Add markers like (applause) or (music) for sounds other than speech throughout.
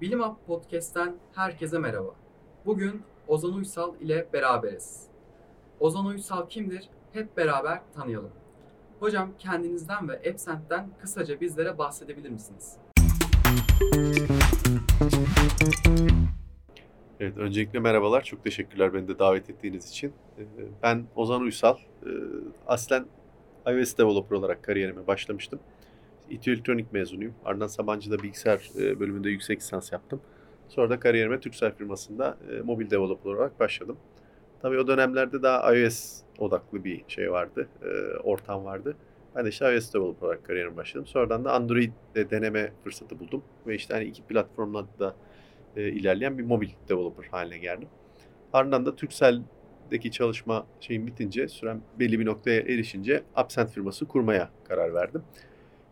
Bilim Up Podcast'ten herkese merhaba. Bugün Ozan Uysal ile beraberiz. Ozan Uysal kimdir? Hep beraber tanıyalım. Hocam kendinizden ve Epsent'ten kısaca bizlere bahsedebilir misiniz? Evet, öncelikle merhabalar. Çok teşekkürler beni de davet ettiğiniz için. Ee, Ben Ozan Uysal. Ee, Aslen iOS developer olarak kariyerime başlamıştım. İTÜ Elektronik mezunuyum. Ardından Sabancı'da bilgisayar e, bölümünde yüksek lisans yaptım. Sonra da kariyerime Turkcell firmasında e, mobil developer olarak başladım. Tabii o dönemlerde daha iOS odaklı bir şey vardı, e, ortam vardı. Ben de işte iOS developer olarak kariyerime başladım. Sonradan da Android'de deneme fırsatı buldum. Ve işte hani iki platformla da ilerleyen bir mobil developer haline geldim. Ardından da Turkcell'deki çalışma şeyim bitince, sürem belli bir noktaya erişince Absent firması kurmaya karar verdim.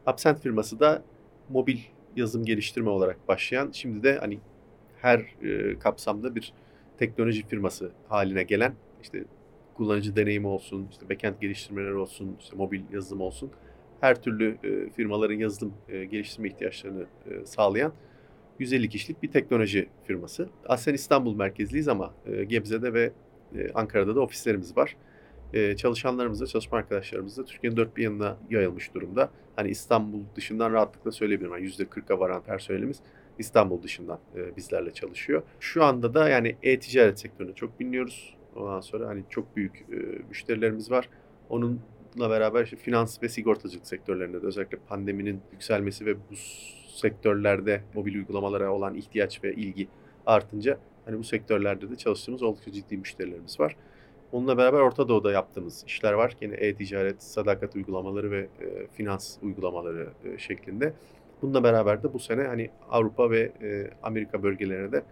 Absent firması da mobil yazılım geliştirme olarak başlayan, şimdi de hani her e, kapsamda bir teknoloji firması haline gelen, işte kullanıcı deneyimi olsun, işte backend geliştirmeleri olsun, işte mobil yazılım olsun, her türlü e, firmaların yazılım e, geliştirme ihtiyaçlarını e, sağlayan 150 kişilik bir teknoloji firması. Aslen İstanbul merkezliyiz ama e, Gebze'de ve e, Ankara'da da ofislerimiz var. E, çalışanlarımız da, çalışma arkadaşlarımız da Türkiye'nin dört bir yanına yayılmış durumda. Hani İstanbul dışından rahatlıkla söyleyebilirim. Yani %40'a varan personelimiz İstanbul dışından e, bizlerle çalışıyor. Şu anda da yani e-ticaret sektöründe çok biliniyoruz. Ondan sonra hani çok büyük e, müşterilerimiz var. Onunla beraber işte finans ve sigortacılık sektörlerinde de özellikle pandeminin yükselmesi ve bu sektörlerde mobil uygulamalara olan ihtiyaç ve ilgi artınca hani bu sektörlerde de çalıştığımız oldukça ciddi müşterilerimiz var. Onunla beraber Orta Doğu'da yaptığımız işler var. Yine e-ticaret, sadakat uygulamaları ve e, finans uygulamaları e, şeklinde. Bununla beraber de bu sene hani Avrupa ve e, Amerika bölgelerine de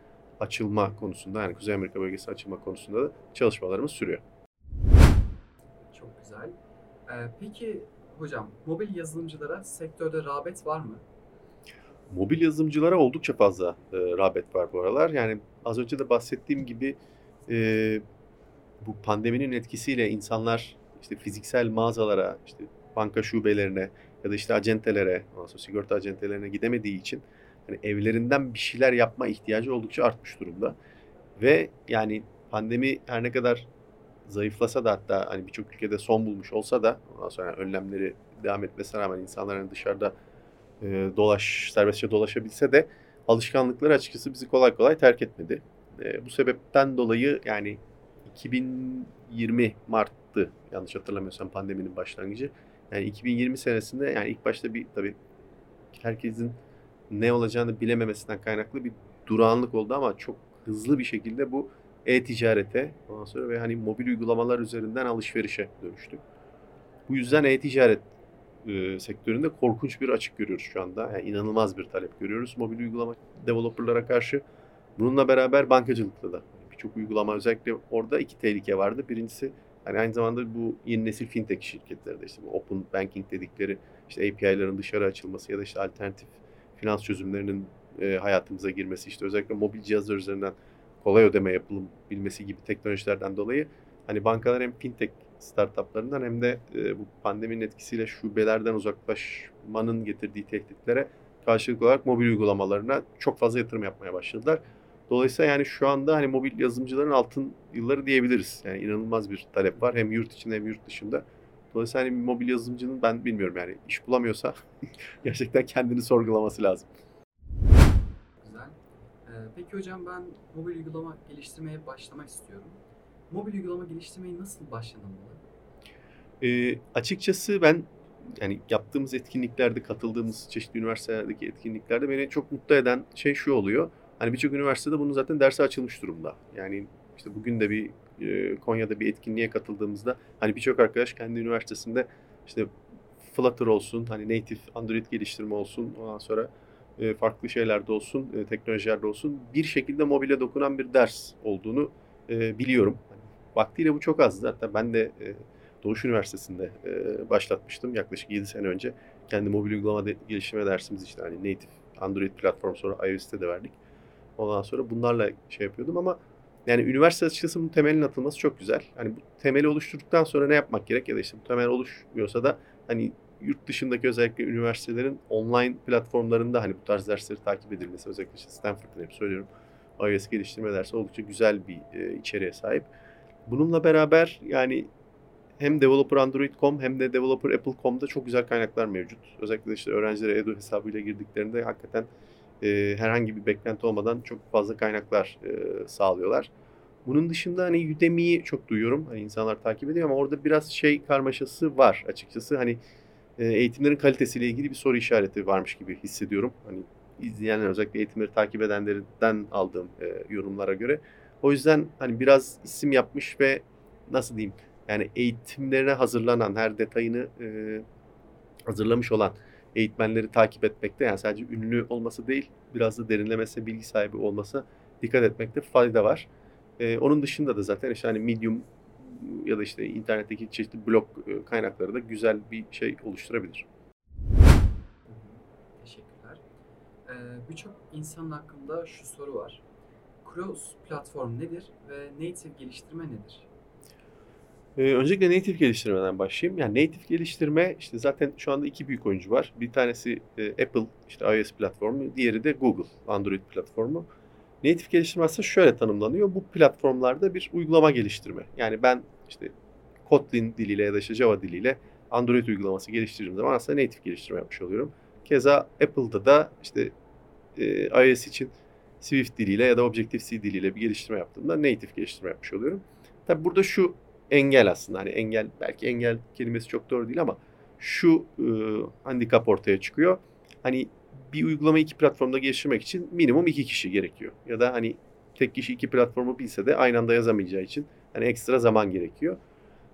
açılma konusunda yani Kuzey Amerika bölgesi açılma konusunda da çalışmalarımız sürüyor. Çok güzel. Ee, peki hocam mobil yazılımcılara sektörde rağbet var mı? Mobil yazılımcılara oldukça fazla e, rağbet var bu aralar. Yani az önce de bahsettiğim gibi e, bu pandeminin etkisiyle insanlar işte fiziksel mağazalara, işte banka şubelerine ya da işte acentelere, sigorta acentelerine gidemediği için hani evlerinden bir şeyler yapma ihtiyacı oldukça artmış durumda. Ve yani pandemi her ne kadar zayıflasa da hatta hani birçok ülkede son bulmuş olsa da ondan sonra yani önlemleri devam etmesine rağmen insanların hani dışarıda e, dolaş serbestçe dolaşabilse de alışkanlıkları açıkçası bizi kolay kolay terk etmedi. E, bu sebepten dolayı yani 2020 Mart'tı yanlış hatırlamıyorsam pandeminin başlangıcı. Yani 2020 senesinde yani ilk başta bir tabii herkesin ne olacağını bilememesinden kaynaklı bir durağanlık oldu ama çok hızlı bir şekilde bu e-ticarete ondan sonra ve hani mobil uygulamalar üzerinden alışverişe dönüştü. Bu yüzden e-ticaret e, sektöründe korkunç bir açık görüyoruz şu anda. Yani inanılmaz bir talep görüyoruz mobil uygulama developerlara karşı. Bununla beraber bankacılıkta da birçok uygulama özellikle orada iki tehlike vardı. Birincisi hani aynı zamanda bu yeni nesil fintech şirketleri de işte bu open banking dedikleri işte API'ların dışarı açılması ya da işte alternatif finans çözümlerinin e, hayatımıza girmesi işte özellikle mobil cihazlar üzerinden kolay ödeme yapılabilmesi gibi teknolojilerden dolayı hani bankalar hem fintech startuplarından hem de e, bu pandeminin etkisiyle şubelerden uzaklaşmanın getirdiği tehditlere karşılık olarak mobil uygulamalarına çok fazla yatırım yapmaya başladılar. Dolayısıyla yani şu anda hani mobil yazılımcıların altın yılları diyebiliriz. Yani inanılmaz bir talep var hem yurt içinde hem yurt dışında. Dolayısıyla hani mobil yazılımcının ben bilmiyorum yani iş bulamıyorsa (laughs) gerçekten kendini sorgulaması lazım. Güzel. Ee, peki hocam ben mobil uygulama geliştirmeye başlamak istiyorum. Mobil uygulama geliştirmeye nasıl başlanılmalı? E, açıkçası ben yani yaptığımız etkinliklerde, katıldığımız çeşitli üniversitelerdeki etkinliklerde beni çok mutlu eden şey şu oluyor. Hani birçok üniversitede bunun zaten dersi açılmış durumda. Yani işte bugün de bir e, Konya'da bir etkinliğe katıldığımızda hani birçok arkadaş kendi üniversitesinde işte Flutter olsun, hani native Android geliştirme olsun, ondan sonra e, farklı şeylerde olsun, e, teknolojilerde olsun bir şekilde mobile dokunan bir ders olduğunu e, biliyorum. Vaktiyle bu çok azdı. Hatta ben de e, Doğuş Üniversitesi'nde başlatmıştım yaklaşık 7 sene önce. Kendi mobil uygulama de, geliştirme dersimiz işte hani native Android platform sonra iOS'te de verdik. Ondan sonra bunlarla şey yapıyordum ama yani üniversite açıkçası bunun temelinin atılması çok güzel. Hani bu temeli oluşturduktan sonra ne yapmak gerek ya da işte bu temel oluşmuyorsa da hani yurt dışındaki özellikle üniversitelerin online platformlarında hani bu tarz dersleri takip edilmesi özellikle işte Stanford'ın hep söylüyorum iOS geliştirme dersi oldukça güzel bir e, içeriğe sahip. Bununla beraber yani hem developer Android.com hem de developer Apple.com'da çok güzel kaynaklar mevcut. Özellikle işte öğrencilere Edu hesabıyla girdiklerinde hakikaten e, herhangi bir beklenti olmadan çok fazla kaynaklar e, sağlıyorlar. Bunun dışında hani Udemy'yi çok duyuyorum. Hani insanlar takip ediyor ama orada biraz şey karmaşası var açıkçası. Hani e, eğitimlerin kalitesiyle ilgili bir soru işareti varmış gibi hissediyorum. Hani izleyenler özellikle eğitimleri takip edenlerden aldığım e, yorumlara göre. O yüzden hani biraz isim yapmış ve nasıl diyeyim yani eğitimlerine hazırlanan her detayını e, hazırlamış olan eğitmenleri takip etmekte yani sadece ünlü olması değil biraz da derinlemesi bilgi sahibi olması dikkat etmekte fayda var. E, onun dışında da zaten işte hani Medium ya da işte internetteki çeşitli blog e, kaynakları da güzel bir şey oluşturabilir. Teşekkürler. Ee, Birçok insanın hakkında şu soru var. Cross platform nedir ve native geliştirme nedir? Ee, öncelikle native geliştirmeden başlayayım. Yani native geliştirme işte zaten şu anda iki büyük oyuncu var. Bir tanesi e, Apple işte iOS platformu, diğeri de Google Android platformu. Native geliştirme aslında şöyle tanımlanıyor. Bu platformlarda bir uygulama geliştirme. Yani ben işte Kotlin diliyle ya da işte Java diliyle Android uygulaması geliştirdiğim zaman aslında native geliştirme yapmış oluyorum. Keza Apple'da da işte e, iOS için Swift diliyle ya da Objective-C diliyle bir geliştirme yaptığımda native geliştirme yapmış oluyorum. Tabi burada şu engel aslında hani engel belki engel kelimesi çok doğru değil ama şu e, handikap ortaya çıkıyor. Hani bir uygulamayı iki platformda geliştirmek için minimum iki kişi gerekiyor. Ya da hani tek kişi iki platformu bilse de aynı anda yazamayacağı için hani ekstra zaman gerekiyor.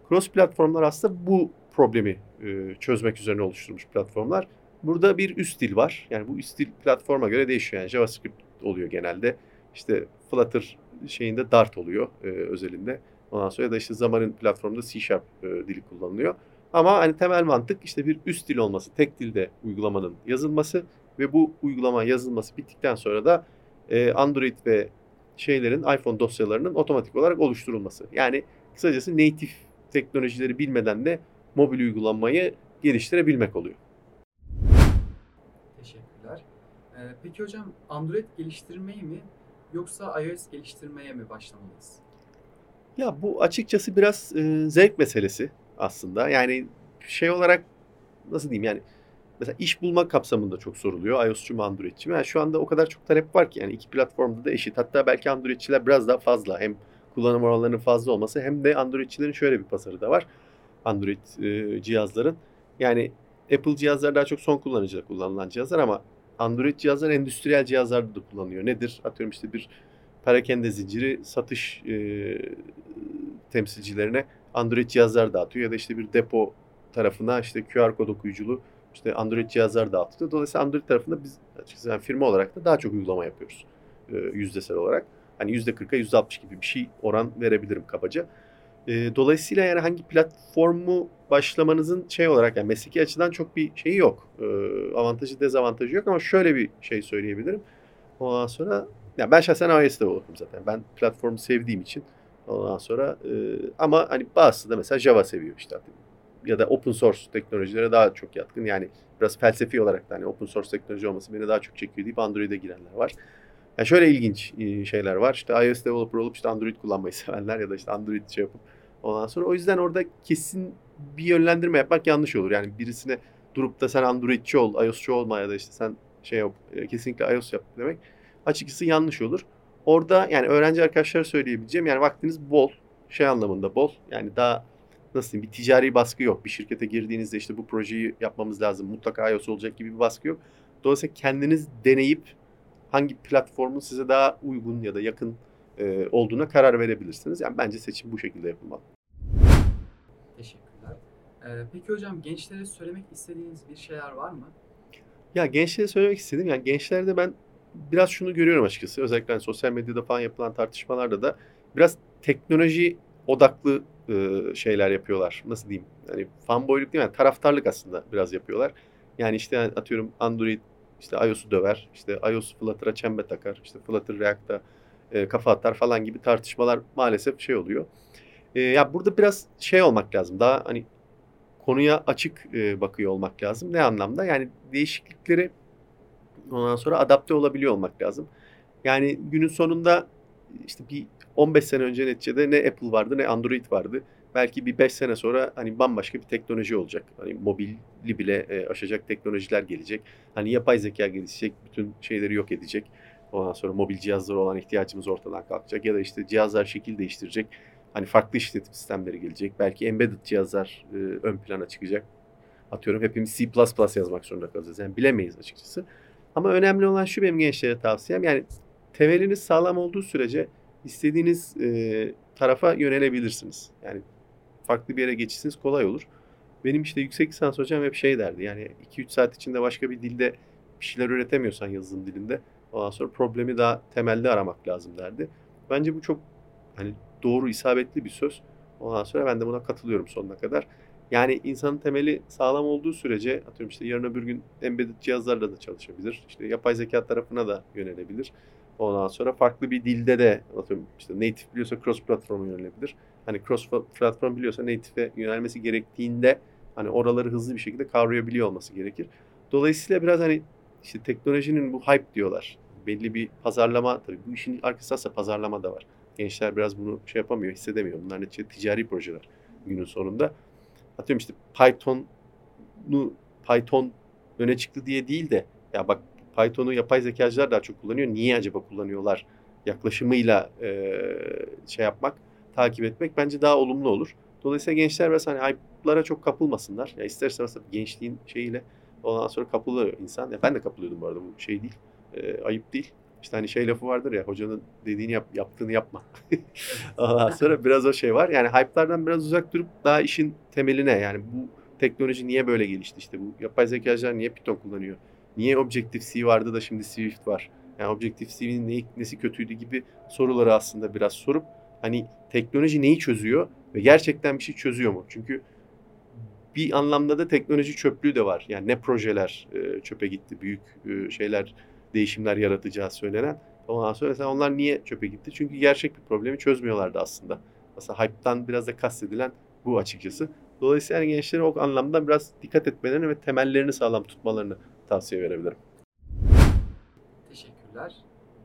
Cross platformlar aslında bu problemi e, çözmek üzerine oluşturulmuş platformlar. Burada bir üst dil var. Yani bu üst dil platforma göre değişiyor. Yani JavaScript oluyor genelde. İşte Flutter şeyinde Dart oluyor e, özelinde. Ondan sonra ya da işte zamanın platformunda C Sharp e, dili kullanılıyor. Ama hani temel mantık işte bir üst dil olması, tek dilde uygulamanın yazılması ve bu uygulama yazılması bittikten sonra da e, Android ve şeylerin iPhone dosyalarının otomatik olarak oluşturulması. Yani kısacası native teknolojileri bilmeden de mobil uygulamayı geliştirebilmek oluyor. Teşekkürler. Ee, peki hocam Android geliştirmeyi mi yoksa iOS geliştirmeye mi başlamalıyız? Ya bu açıkçası biraz e, zevk meselesi aslında. Yani şey olarak nasıl diyeyim yani mesela iş bulma kapsamında çok soruluyor. iOS'cu mu Android'ci mi? Yani şu anda o kadar çok talep var ki yani iki platformda da eşit. Hatta belki Android'çiler biraz daha fazla. Hem kullanım oranlarının fazla olması hem de Android'çilerin şöyle bir pazarı da var. Android e, cihazların. Yani Apple cihazlar daha çok son kullanıcıda kullanılan cihazlar ama Android cihazlar endüstriyel cihazlarda da kullanıyor. Nedir? Atıyorum işte bir perakende zinciri satış e, temsilcilerine Android cihazlar dağıtıyor ya da işte bir depo tarafına işte QR kod okuyuculu işte Android cihazlar dağıtıyor. Dolayısıyla Android tarafında biz açıkçası yani firma olarak da daha çok uygulama yapıyoruz e, yüzdesel olarak. Hani %40'a %60 gibi bir şey oran verebilirim kabaca. E, dolayısıyla yani hangi platformu başlamanızın şey olarak yani mesleki açıdan çok bir şeyi yok. E, avantajı dezavantajı yok ama şöyle bir şey söyleyebilirim. Ondan sonra yani ben şahsen iOS developer'ım zaten. Ben platformu sevdiğim için ondan sonra e, ama hani bazısı da mesela Java seviyor işte. Ya da open source teknolojilere daha çok yatkın. Yani biraz felsefi olarak da hani open source teknoloji olması beni daha çok çekiyor deyip Android'e girenler var. Yani şöyle ilginç şeyler var. İşte iOS developer olup işte Android kullanmayı (laughs) sevenler ya da işte Android şey yapıp ondan sonra o yüzden orada kesin bir yönlendirme yapmak yanlış olur. Yani birisine durup da sen Androidçi ol, iOS'çu olma ya da işte sen şey yap, kesinlikle iOS yap demek açıkçası yanlış olur. Orada yani öğrenci arkadaşlara söyleyebileceğim yani vaktiniz bol şey anlamında bol yani daha nasıl diyeyim bir ticari baskı yok. Bir şirkete girdiğinizde işte bu projeyi yapmamız lazım mutlaka iOS olacak gibi bir baskı yok. Dolayısıyla kendiniz deneyip hangi platformun size daha uygun ya da yakın e, olduğuna karar verebilirsiniz. Yani bence seçim bu şekilde yapılmalı. Teşekkürler. Ee, peki hocam gençlere söylemek istediğiniz bir şeyler var mı? Ya gençlere söylemek istedim. Yani gençlerde ben biraz şunu görüyorum açıkçası. Özellikle hani sosyal medyada falan yapılan tartışmalarda da biraz teknoloji odaklı e, şeyler yapıyorlar. Nasıl diyeyim? Hani fanboyluk değil? Yani taraftarlık aslında biraz yapıyorlar. Yani işte atıyorum Android işte iOS'u döver. işte iOS Flutter'a çembe takar. işte Flutter React'a e, kafa atar falan gibi tartışmalar maalesef şey oluyor. E, ya burada biraz şey olmak lazım. Daha hani konuya açık e, bakıyor olmak lazım. Ne anlamda? Yani değişiklikleri ondan sonra adapte olabiliyor olmak lazım. Yani günün sonunda işte bir 15 sene önce neticede ne Apple vardı ne Android vardı. Belki bir 5 sene sonra hani bambaşka bir teknoloji olacak. Hani mobili bile e, aşacak teknolojiler gelecek. Hani yapay zeka gelişecek, bütün şeyleri yok edecek. Ondan sonra mobil cihazlara olan ihtiyacımız ortadan kalkacak. Ya da işte cihazlar şekil değiştirecek. Hani farklı işletim sistemleri gelecek. Belki embedded cihazlar e, ön plana çıkacak. Atıyorum hepimiz C++ yazmak zorunda kalacağız. Yani bilemeyiz açıkçası. Ama önemli olan şu benim gençlere tavsiyem. Yani temeliniz sağlam olduğu sürece istediğiniz e, tarafa yönelebilirsiniz. Yani farklı bir yere geçişiniz kolay olur. Benim işte yüksek lisans hocam hep şey derdi. Yani 2-3 saat içinde başka bir dilde bir şeyler üretemiyorsan yazılım dilinde ondan sonra problemi daha temelde aramak lazım derdi. Bence bu çok hani doğru, isabetli bir söz. Ondan sonra ben de buna katılıyorum sonuna kadar. Yani insanın temeli sağlam olduğu sürece atıyorum işte yarın öbür gün embedded cihazlarla da çalışabilir. İşte yapay zeka tarafına da yönelebilir. Ondan sonra farklı bir dilde de atıyorum işte native biliyorsa cross platform'a yönelebilir. Hani cross platform biliyorsa native'e yönelmesi gerektiğinde hani oraları hızlı bir şekilde kavrayabiliyor olması gerekir. Dolayısıyla biraz hani işte teknolojinin bu hype diyorlar. Belli bir pazarlama tabii bu işin arkasında pazarlama da var. Gençler biraz bunu şey yapamıyor, hissedemiyor. Bunlar neticede ticari projeler günün sonunda. Atıyorum işte Python'u Python öne çıktı diye değil de ya bak Python'u yapay zekacılar daha çok kullanıyor. Niye acaba kullanıyorlar? Yaklaşımıyla e, şey yapmak, takip etmek bence daha olumlu olur. Dolayısıyla gençler biraz hani hype'lara çok kapılmasınlar. Ya ister istemez gençliğin şeyiyle ondan sonra kapılıyor insan. Ya ben de kapılıyordum bu arada bu şey değil. E, ayıp değil. İşte hani şey lafı vardır ya hocanın dediğini yap, yaptığını yapma. (laughs) Ondan sonra biraz o şey var. Yani hype'lardan biraz uzak durup daha işin temeline yani bu teknoloji niye böyle gelişti işte bu yapay zekacılar niye Python kullanıyor? Niye Objective-C vardı da şimdi Swift var? Yani Objective-C'nin neyi, nesi kötüydü gibi soruları aslında biraz sorup hani teknoloji neyi çözüyor ve gerçekten bir şey çözüyor mu? Çünkü bir anlamda da teknoloji çöplüğü de var. Yani ne projeler çöpe gitti, büyük şeyler, değişimler yaratacağı söylenen. Ondan sonra mesela onlar niye çöpe gitti? Çünkü gerçek bir problemi çözmüyorlardı aslında. Aslında hype'tan biraz da kastedilen bu açıkçası. Dolayısıyla gençlere o anlamda biraz dikkat etmelerini ve temellerini sağlam tutmalarını tavsiye verebilirim. Teşekkürler.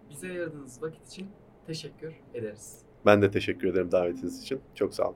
Bize ayırdığınız vakit için teşekkür ederiz. Ben de teşekkür ederim davetiniz için. Çok sağ olun.